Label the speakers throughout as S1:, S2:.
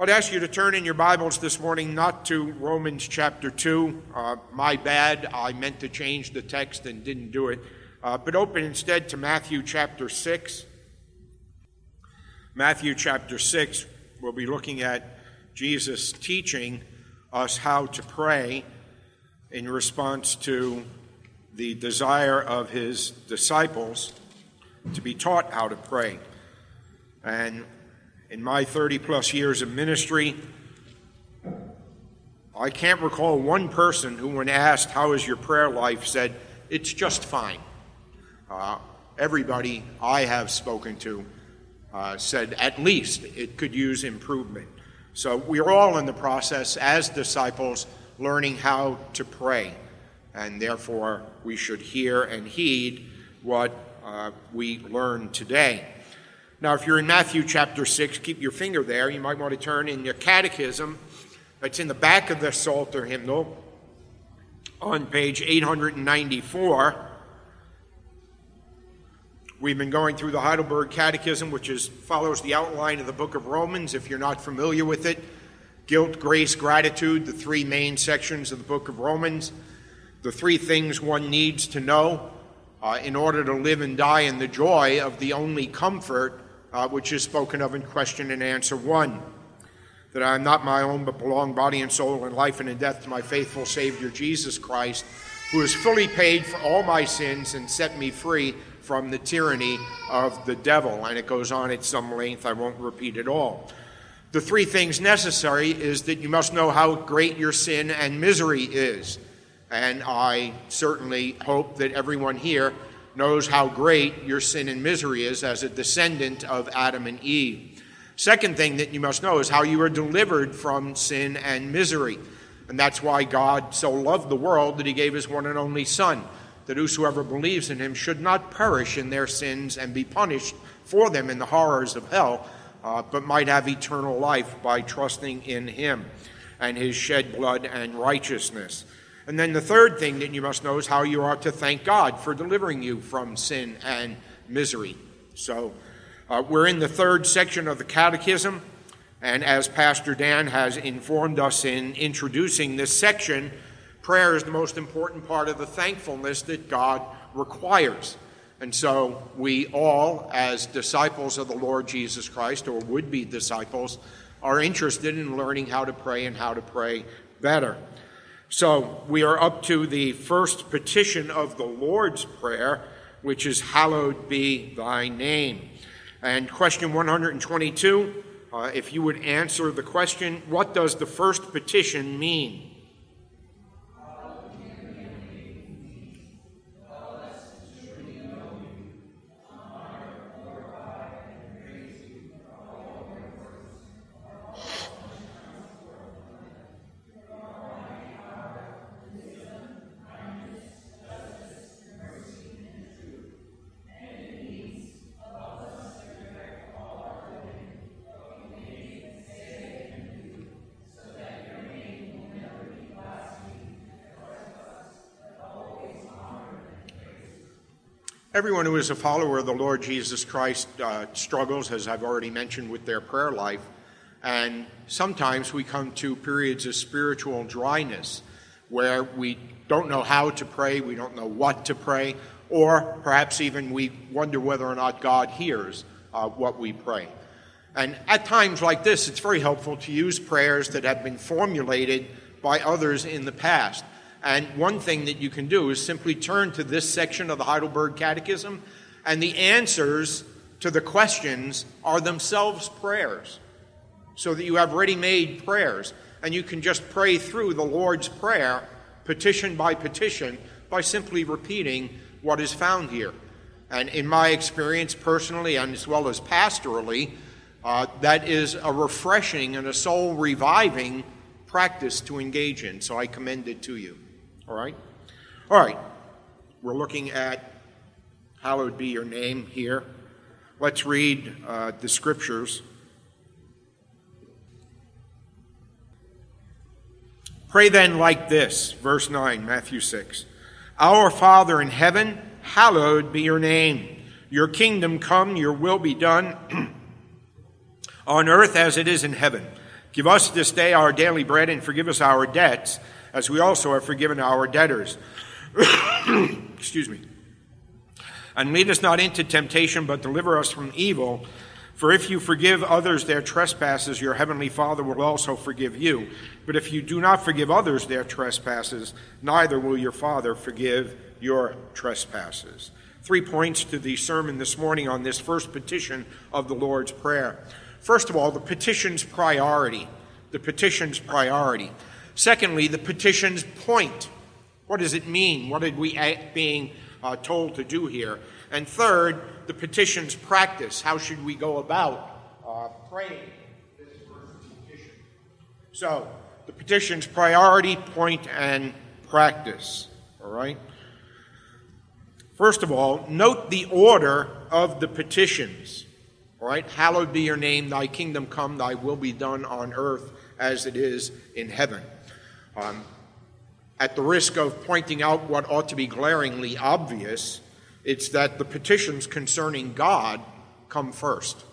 S1: I'd ask you to turn in your Bibles this morning not to Romans chapter 2. Uh, my bad, I meant to change the text and didn't do it. Uh, but open instead to Matthew chapter 6. Matthew chapter 6, we'll be looking at Jesus teaching us how to pray in response to the desire of his disciples to be taught how to pray. And in my 30 plus years of ministry, I can't recall one person who, when asked, How is your prayer life, said, It's just fine. Uh, everybody I have spoken to uh, said, At least it could use improvement. So we're all in the process as disciples learning how to pray, and therefore we should hear and heed what uh, we learn today. Now, if you're in Matthew chapter 6, keep your finger there. You might want to turn in your catechism. It's in the back of the Psalter hymnal on page 894. We've been going through the Heidelberg Catechism, which is, follows the outline of the book of Romans, if you're not familiar with it. Guilt, grace, gratitude, the three main sections of the book of Romans. The three things one needs to know uh, in order to live and die in the joy of the only comfort uh, which is spoken of in question and answer one that I am not my own, but belong body and soul and life and in death to my faithful Savior Jesus Christ, who has fully paid for all my sins and set me free from the tyranny of the devil. And it goes on at some length, I won't repeat it all. The three things necessary is that you must know how great your sin and misery is. And I certainly hope that everyone here knows how great your sin and misery is as a descendant of Adam and Eve. Second thing that you must know is how you are delivered from sin and misery. And that's why God so loved the world that he gave his one and only Son, that whosoever believes in him should not perish in their sins and be punished for them in the horrors of hell, uh, but might have eternal life by trusting in him and his shed blood and righteousness. And then the third thing that you must know is how you are to thank God for delivering you from sin and misery. So uh, we're in the third section of the Catechism, and as Pastor Dan has informed us in introducing this section, prayer is the most important part of the thankfulness that God requires. And so we all, as disciples of the Lord Jesus Christ, or would be disciples, are interested in learning how to pray and how to pray better. So we are up to the first petition of the Lord's Prayer, which is Hallowed be thy name. And question 122, uh, if you would answer the question, what does the first petition mean? Everyone who is a follower of the Lord Jesus Christ uh, struggles, as I've already mentioned, with their prayer life. And sometimes we come to periods of spiritual dryness where we don't know how to pray, we don't know what to pray, or perhaps even we wonder whether or not God hears uh, what we pray. And at times like this, it's very helpful to use prayers that have been formulated by others in the past. And one thing that you can do is simply turn to this section of the Heidelberg Catechism, and the answers to the questions are themselves prayers. So that you have ready made prayers, and you can just pray through the Lord's Prayer, petition by petition, by simply repeating what is found here. And in my experience personally, and as well as pastorally, uh, that is a refreshing and a soul reviving practice to engage in. So I commend it to you. All right? All right. We're looking at hallowed be your name here. Let's read uh, the scriptures. Pray then like this, verse 9, Matthew 6. Our Father in heaven, hallowed be your name. Your kingdom come, your will be done on earth as it is in heaven. Give us this day our daily bread and forgive us our debts, as we also have forgiven our debtors. Excuse me. And lead us not into temptation, but deliver us from evil. For if you forgive others their trespasses, your heavenly Father will also forgive you. But if you do not forgive others their trespasses, neither will your Father forgive your trespasses. Three points to the sermon this morning on this first petition of the Lord's Prayer. First of all, the petition's priority. The petition's priority. Secondly, the petition's point. What does it mean? What are we being uh, told to do here? And third, the petition's practice. How should we go about uh, praying this petition? So, the petition's priority, point, and practice. All right? First of all, note the order of the petitions. All right? Hallowed be your name, thy kingdom come, thy will be done on earth as it is in heaven. Um, at the risk of pointing out what ought to be glaringly obvious, it's that the petitions concerning God come first.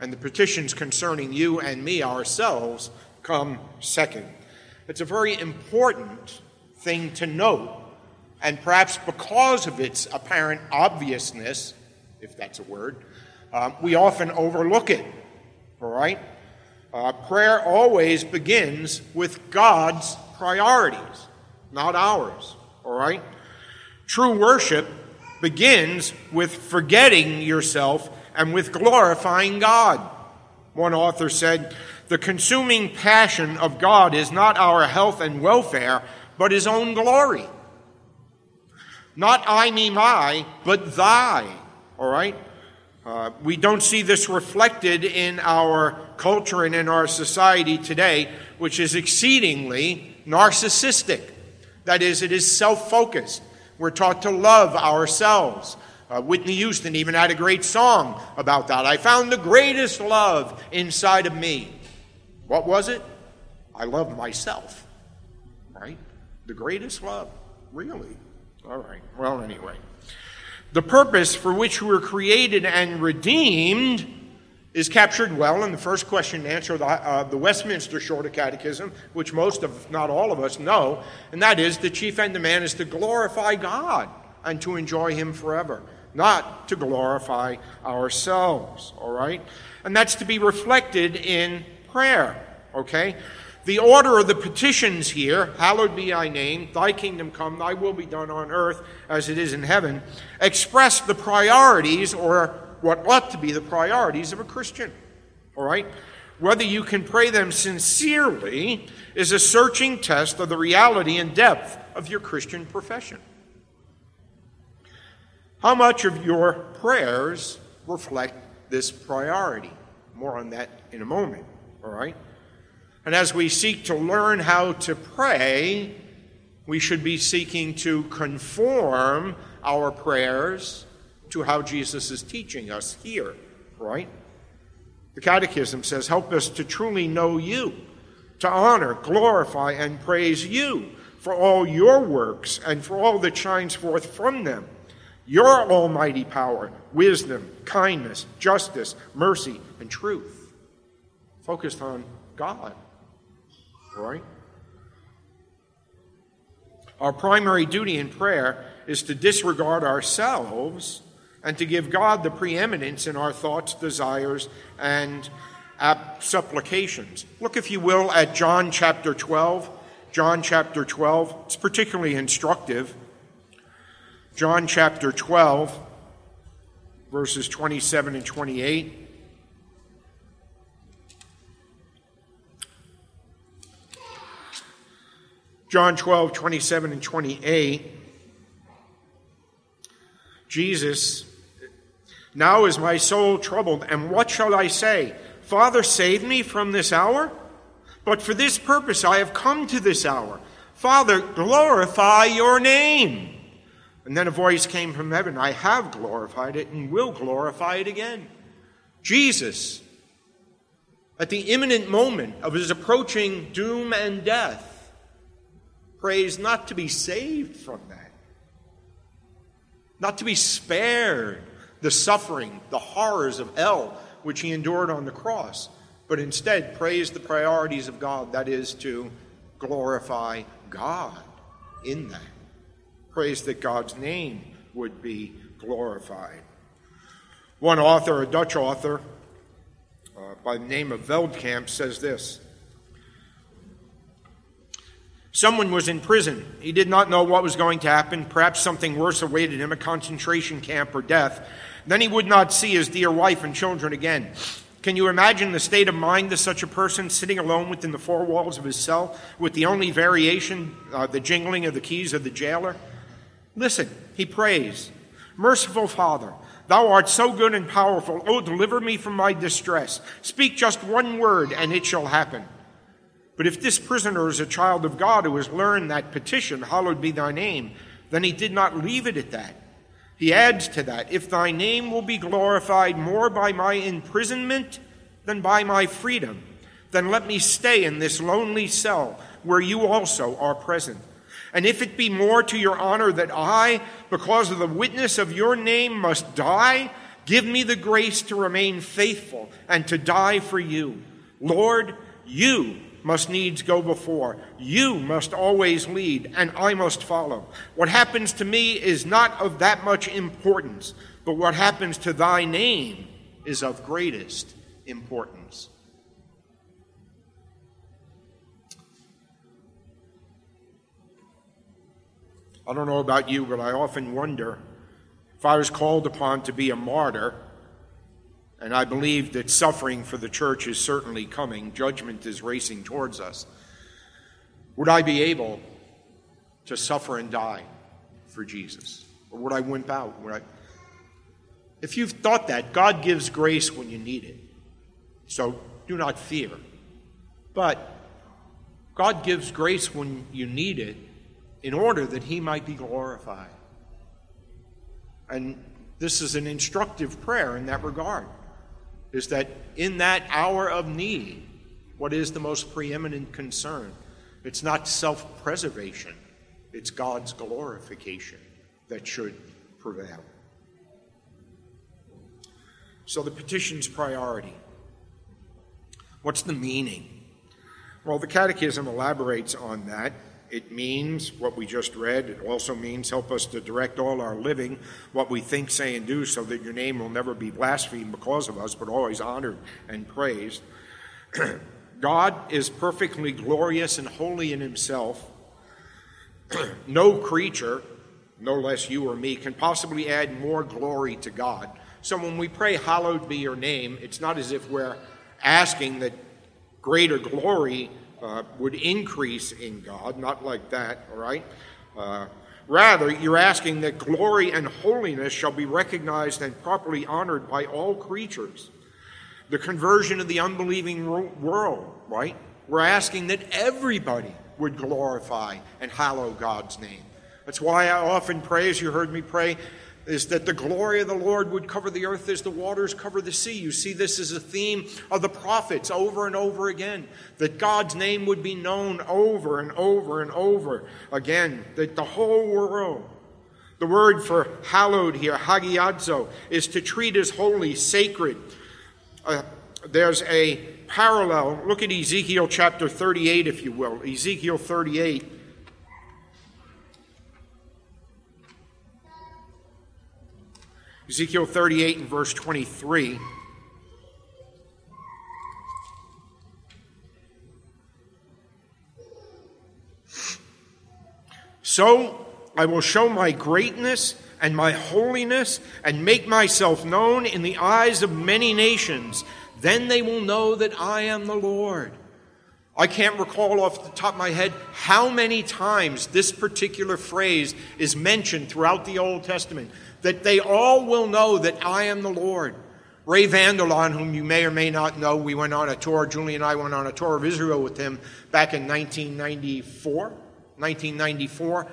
S1: And the petitions concerning you and me ourselves come second. It's a very important thing to note and perhaps because of its apparent obviousness, if that's a word, um, we often overlook it. All right? Uh, prayer always begins with God's priorities, not ours. All right? True worship begins with forgetting yourself and with glorifying God. One author said, The consuming passion of God is not our health and welfare, but his own glory. Not I, me, my, but thy. All right? Uh, we don't see this reflected in our culture and in our society today, which is exceedingly narcissistic. That is, it is self focused. We're taught to love ourselves. Uh, Whitney Houston even had a great song about that. I found the greatest love inside of me. What was it? I love myself. Right? The greatest love. Really? All right. Well, anyway. The purpose for which we were created and redeemed is captured well in the first question and answer of the, uh, the Westminster Shorter Catechism, which most of, not all of us know, and that is the chief end of man is to glorify God and to enjoy Him forever, not to glorify ourselves, all right? And that's to be reflected in prayer, okay? The order of the petitions here, hallowed be thy name, thy kingdom come, thy will be done on earth as it is in heaven, express the priorities or what ought to be the priorities of a Christian. All right? Whether you can pray them sincerely is a searching test of the reality and depth of your Christian profession. How much of your prayers reflect this priority? More on that in a moment, all right? And as we seek to learn how to pray, we should be seeking to conform our prayers to how Jesus is teaching us here, right? The Catechism says, Help us to truly know you, to honor, glorify, and praise you for all your works and for all that shines forth from them. Your almighty power, wisdom, kindness, justice, mercy, and truth. Focused on God right? Our primary duty in prayer is to disregard ourselves and to give God the preeminence in our thoughts, desires, and supplications. Look, if you will, at John chapter 12. John chapter 12. It's particularly instructive. John chapter 12, verses 27 and 28. John 12, 27 and 28, Jesus, now is my soul troubled, and what shall I say? Father, save me from this hour? But for this purpose I have come to this hour. Father, glorify your name. And then a voice came from heaven I have glorified it and will glorify it again. Jesus, at the imminent moment of his approaching doom and death, prays not to be saved from that, not to be spared the suffering, the horrors of hell which he endured on the cross, but instead prays the priorities of God, that is, to glorify God in that. Praise that God's name would be glorified. One author, a Dutch author uh, by the name of Veldkamp, says this Someone was in prison. He did not know what was going to happen. Perhaps something worse awaited him a concentration camp or death. Then he would not see his dear wife and children again. Can you imagine the state of mind of such a person sitting alone within the four walls of his cell with the only variation, uh, the jingling of the keys of the jailer? Listen, he prays, Merciful Father, thou art so good and powerful. Oh, deliver me from my distress. Speak just one word, and it shall happen. But if this prisoner is a child of God who has learned that petition, Hallowed be thy name, then he did not leave it at that. He adds to that, If thy name will be glorified more by my imprisonment than by my freedom, then let me stay in this lonely cell where you also are present. And if it be more to your honor that I, because of the witness of your name, must die, give me the grace to remain faithful and to die for you. Lord, you must needs go before. You must always lead, and I must follow. What happens to me is not of that much importance, but what happens to thy name is of greatest importance. I don't know about you, but I often wonder if I was called upon to be a martyr and I believe that suffering for the church is certainly coming. Judgment is racing towards us. Would I be able to suffer and die for Jesus? Or would I wimp out? Would I... If you've thought that, God gives grace when you need it. So do not fear. But God gives grace when you need it in order that He might be glorified. And this is an instructive prayer in that regard is that in that hour of need, what is the most preeminent concern? It's not self preservation, it's God's glorification that should prevail. So the petition's priority. What's the meaning? Well, the Catechism elaborates on that it means what we just read. It also means help us to direct all our living, what we think, say, and do, so that your name will never be blasphemed because of us, but always honored and praised. God is perfectly glorious and holy in himself. no creature, no less you or me, can possibly add more glory to God. So when we pray, Hallowed be your name, it's not as if we're asking that greater glory uh, would increase in God, not like that, all right? Uh, rather, you're asking that glory and holiness shall be recognized and properly honored by all creatures. The conversion of the unbelieving world, right? We're asking that everybody would glorify and hallow God's name. That's why I often pray, as you heard me pray, is that the glory of the Lord would cover the earth as the waters cover the sea. You see, this is a theme of the prophets over and over again, that God's name would be known over and over and over again, that the whole world, the word for hallowed here, hagiadzo, is to treat as holy, sacred. Uh, there's a parallel. Look at Ezekiel chapter 38, if you will. Ezekiel 38. Ezekiel 38 and verse 23. So I will show my greatness and my holiness and make myself known in the eyes of many nations. Then they will know that I am the Lord. I can't recall off the top of my head how many times this particular phrase is mentioned throughout the Old Testament that they all will know that I am the Lord. Ray Vander Laan, whom you may or may not know, we went on a tour, Julie and I went on a tour of Israel with him back in 1994, 1994,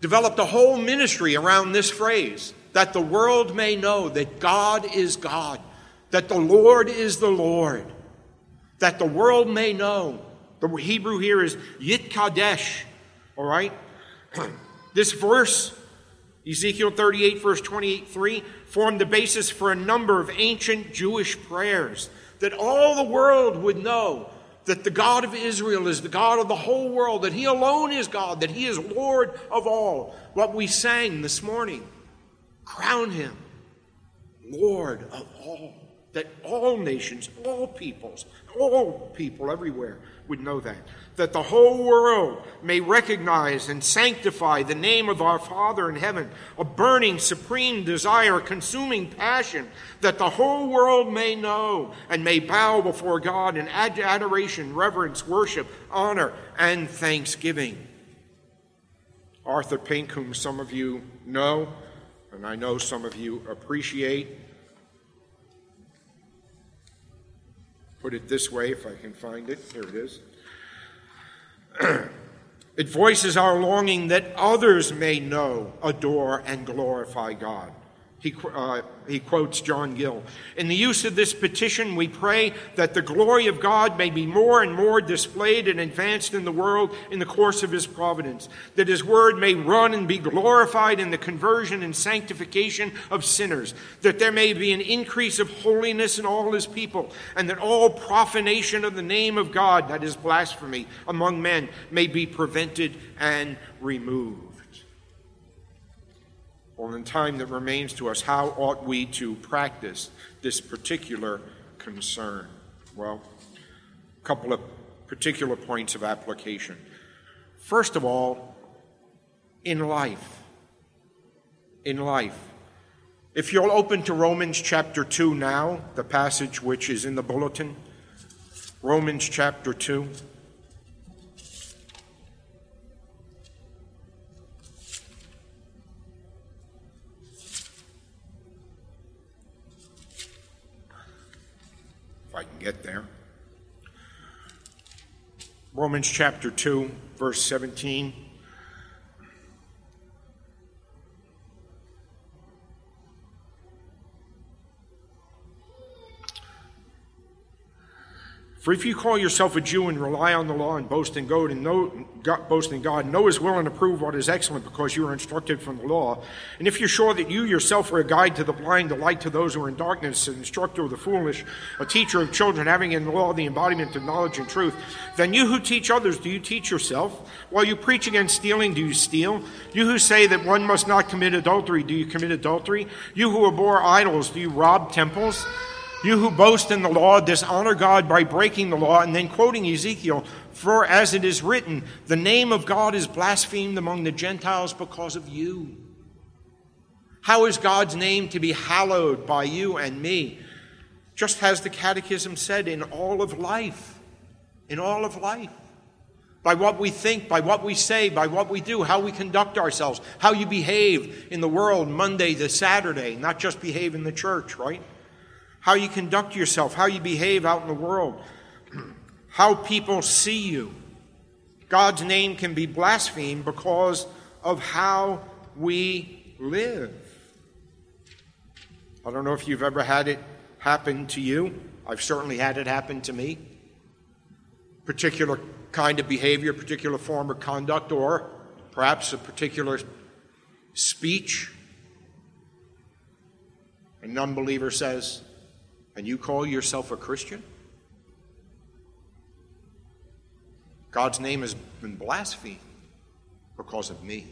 S1: developed a whole ministry around this phrase that the world may know that God is God, that the Lord is the Lord, that the world may know. The Hebrew here is Yit Kadesh, all right? this verse Ezekiel 38, verse 28 3, formed the basis for a number of ancient Jewish prayers. that all the world would know that the God of Israel is the God of the whole world, that He alone is God, that He is Lord of all. What we sang this morning crown Him Lord of all, that all nations, all peoples, all people everywhere would know that. That the whole world may recognize and sanctify the name of our Father in heaven, a burning, supreme desire, consuming passion, that the whole world may know and may bow before God in adoration, reverence, worship, honor, and thanksgiving. Arthur Pink, whom some of you know, and I know some of you appreciate, put it this way if I can find it. Here it is. it voices our longing that others may know, adore, and glorify God. He, uh, he quotes John Gill. In the use of this petition, we pray that the glory of God may be more and more displayed and advanced in the world in the course of his providence, that his word may run and be glorified in the conversion and sanctification of sinners, that there may be an increase of holiness in all his people, and that all profanation of the name of God, that is blasphemy, among men may be prevented and removed. Well, in time that remains to us, how ought we to practice this particular concern? Well, a couple of particular points of application. First of all, in life. In life. If you'll open to Romans chapter 2 now, the passage which is in the bulletin, Romans chapter 2. Romans chapter 2, verse 17. For if you call yourself a Jew and rely on the law and boast in God and know, boast in God, know His will and approve what is excellent because you are instructed from the law, and if you're sure that you yourself are a guide to the blind, a light to those who are in darkness, an instructor of the foolish, a teacher of children, having in the law the embodiment of knowledge and truth, then you who teach others, do you teach yourself? While you preach against stealing, do you steal? You who say that one must not commit adultery, do you commit adultery? You who abhor idols, do you rob temples? You who boast in the law dishonor God by breaking the law, and then quoting Ezekiel, for as it is written, the name of God is blasphemed among the Gentiles because of you. How is God's name to be hallowed by you and me? Just as the Catechism said, in all of life. In all of life. By what we think, by what we say, by what we do, how we conduct ourselves, how you behave in the world Monday to Saturday, not just behave in the church, right? How you conduct yourself, how you behave out in the world, how people see you. God's name can be blasphemed because of how we live. I don't know if you've ever had it happen to you. I've certainly had it happen to me. Particular kind of behavior, particular form of conduct, or perhaps a particular speech. A unbeliever says, and you call yourself a Christian? God's name has been blasphemed because of me.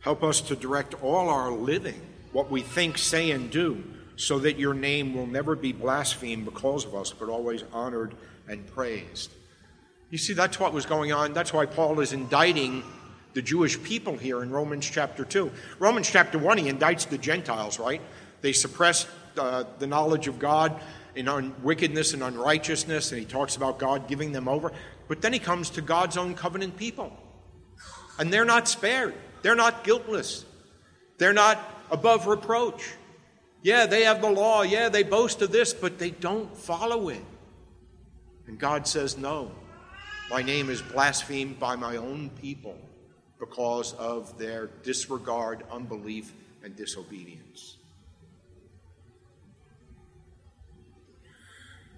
S1: Help us to direct all our living, what we think, say, and do, so that your name will never be blasphemed because of us, but always honored and praised. You see, that's what was going on. That's why Paul is indicting the Jewish people here in Romans chapter 2. Romans chapter 1, he indicts the Gentiles, right? They suppressed uh, the knowledge of God in un- wickedness and unrighteousness, and he talks about God giving them over. But then he comes to God's own covenant people. And they're not spared, they're not guiltless, they're not above reproach. Yeah, they have the law. Yeah, they boast of this, but they don't follow it. And God says, No, my name is blasphemed by my own people because of their disregard, unbelief, and disobedience.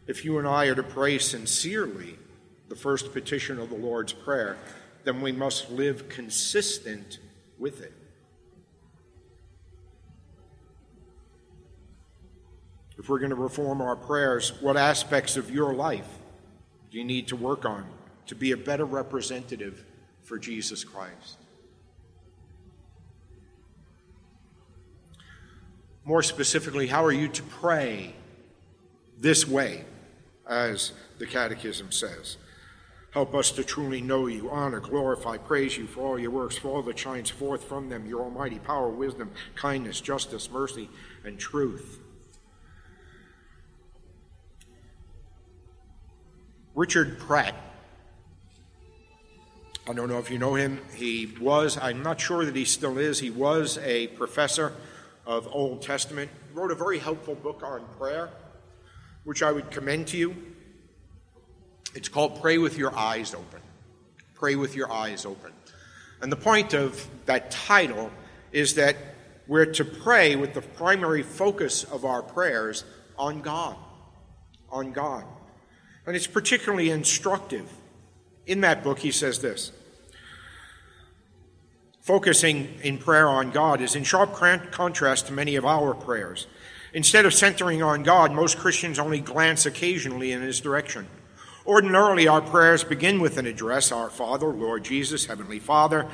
S1: If you and I are to pray sincerely the first petition of the Lord's Prayer, then we must live consistent with it. if we're going to reform our prayers, what aspects of your life do you need to work on to be a better representative for Jesus Christ? More specifically, how are you to pray this way, as the Catechism says? Help us to truly know you, honor, glorify, praise you for all your works, for all that shines forth from them, your almighty power, wisdom, kindness, justice, mercy, and truth. Richard Pratt. I don't know if you know him. He was, I'm not sure that he still is, he was a professor of Old Testament. Wrote a very helpful book on prayer, which I would commend to you. It's called Pray with Your Eyes Open. Pray with Your Eyes Open. And the point of that title is that we're to pray with the primary focus of our prayers on God. On God. And it's particularly instructive. In that book, he says this Focusing in prayer on God is in sharp contrast to many of our prayers. Instead of centering on God, most Christians only glance occasionally in his direction. Ordinarily, our prayers begin with an address Our Father, Lord Jesus, Heavenly Father.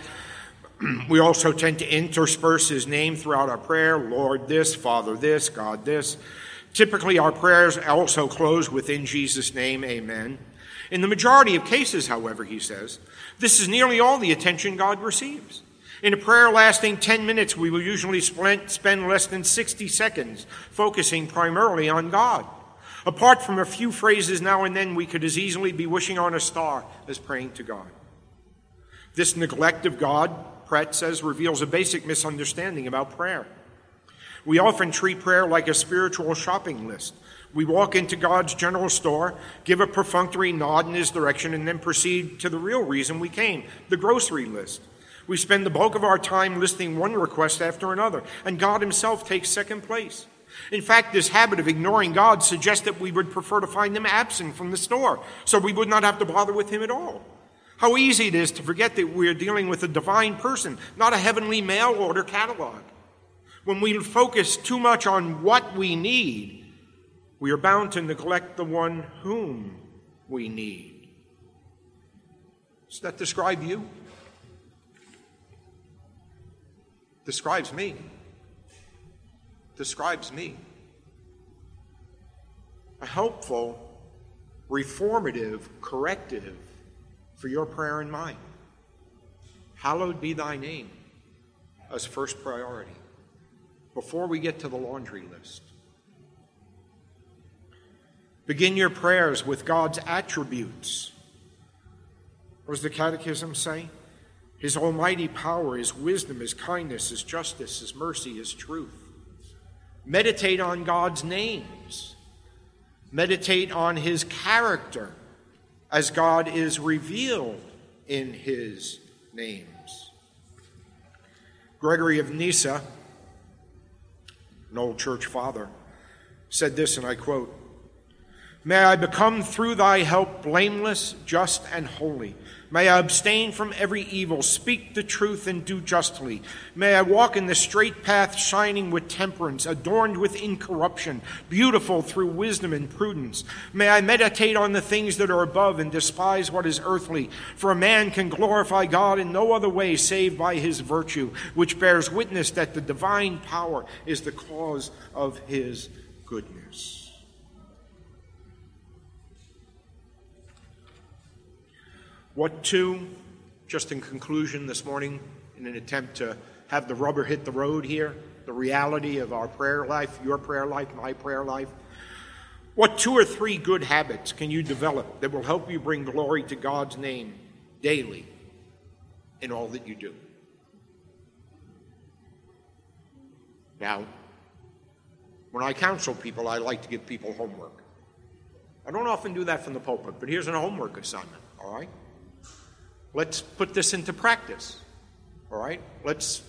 S1: we also tend to intersperse His name throughout our prayer Lord this, Father this, God this. Typically, our prayers also close within Jesus' name, Amen. In the majority of cases, however, he says, this is nearly all the attention God receives. In a prayer lasting 10 minutes, we will usually spend less than 60 seconds focusing primarily on God. Apart from a few phrases now and then, we could as easily be wishing on a star as praying to God. This neglect of God, Pratt says, reveals a basic misunderstanding about prayer. We often treat prayer like a spiritual shopping list. We walk into God's general store, give a perfunctory nod in His direction, and then proceed to the real reason we came the grocery list. We spend the bulk of our time listing one request after another, and God Himself takes second place. In fact, this habit of ignoring God suggests that we would prefer to find him absent from the store, so we would not have to bother with him at all. How easy it is to forget that we are dealing with a divine person, not a heavenly mail order catalog. When we focus too much on what we need, we are bound to neglect the one whom we need. Does that describe you? Describes me describes me. A helpful, reformative corrective for your prayer and mine. Hallowed be thy name as first priority before we get to the laundry list. Begin your prayers with God's attributes. What does the Catechism say? His almighty power, His wisdom, His kindness, His justice, His mercy, His truth. Meditate on God's names. Meditate on his character as God is revealed in his names. Gregory of Nyssa, an old church father, said this, and I quote May I become through thy help blameless, just, and holy May I abstain from every evil, speak the truth, and do justly. May I walk in the straight path, shining with temperance, adorned with incorruption, beautiful through wisdom and prudence. May I meditate on the things that are above and despise what is earthly. For a man can glorify God in no other way save by his virtue, which bears witness that the divine power is the cause of his goodness. What two, just in conclusion this morning, in an attempt to have the rubber hit the road here, the reality of our prayer life, your prayer life, my prayer life. What two or three good habits can you develop that will help you bring glory to God's name daily in all that you do? Now, when I counsel people, I like to give people homework. I don't often do that from the pulpit, but here's an homework assignment, all right? Let's put this into practice. All right? Let's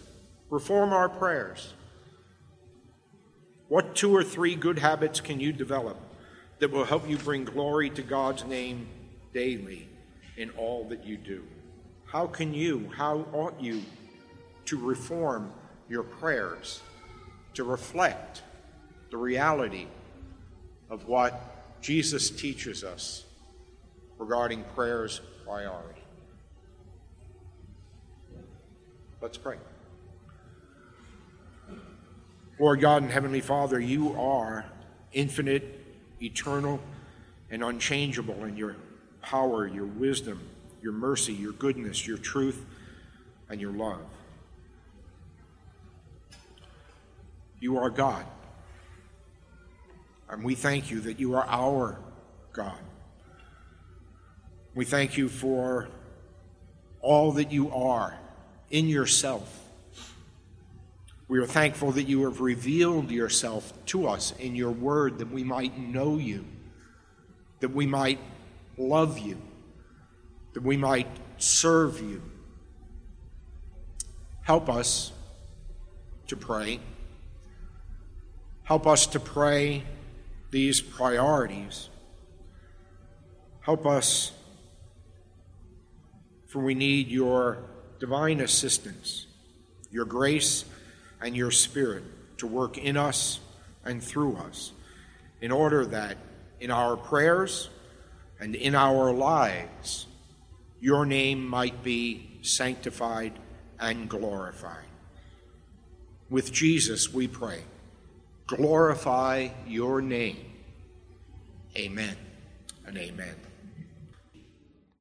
S1: reform our prayers. What two or three good habits can you develop that will help you bring glory to God's name daily in all that you do? How can you, how ought you to reform your prayers to reflect the reality of what Jesus teaches us regarding prayer's priority. Let's pray. Lord God and Heavenly Father, you are infinite, eternal, and unchangeable in your power, your wisdom, your mercy, your goodness, your truth, and your love. You are God. And we thank you that you are our God. We thank you for all that you are in yourself. We are thankful that you have revealed yourself to us in your word that we might know you, that we might love you, that we might serve you. Help us to pray. Help us to pray these priorities. Help us, for we need your divine assistance, your grace, and your spirit to work in us and through us, in order that in our prayers and in our lives, your name might be sanctified and glorified. With Jesus, we pray glorify your name. Amen and amen.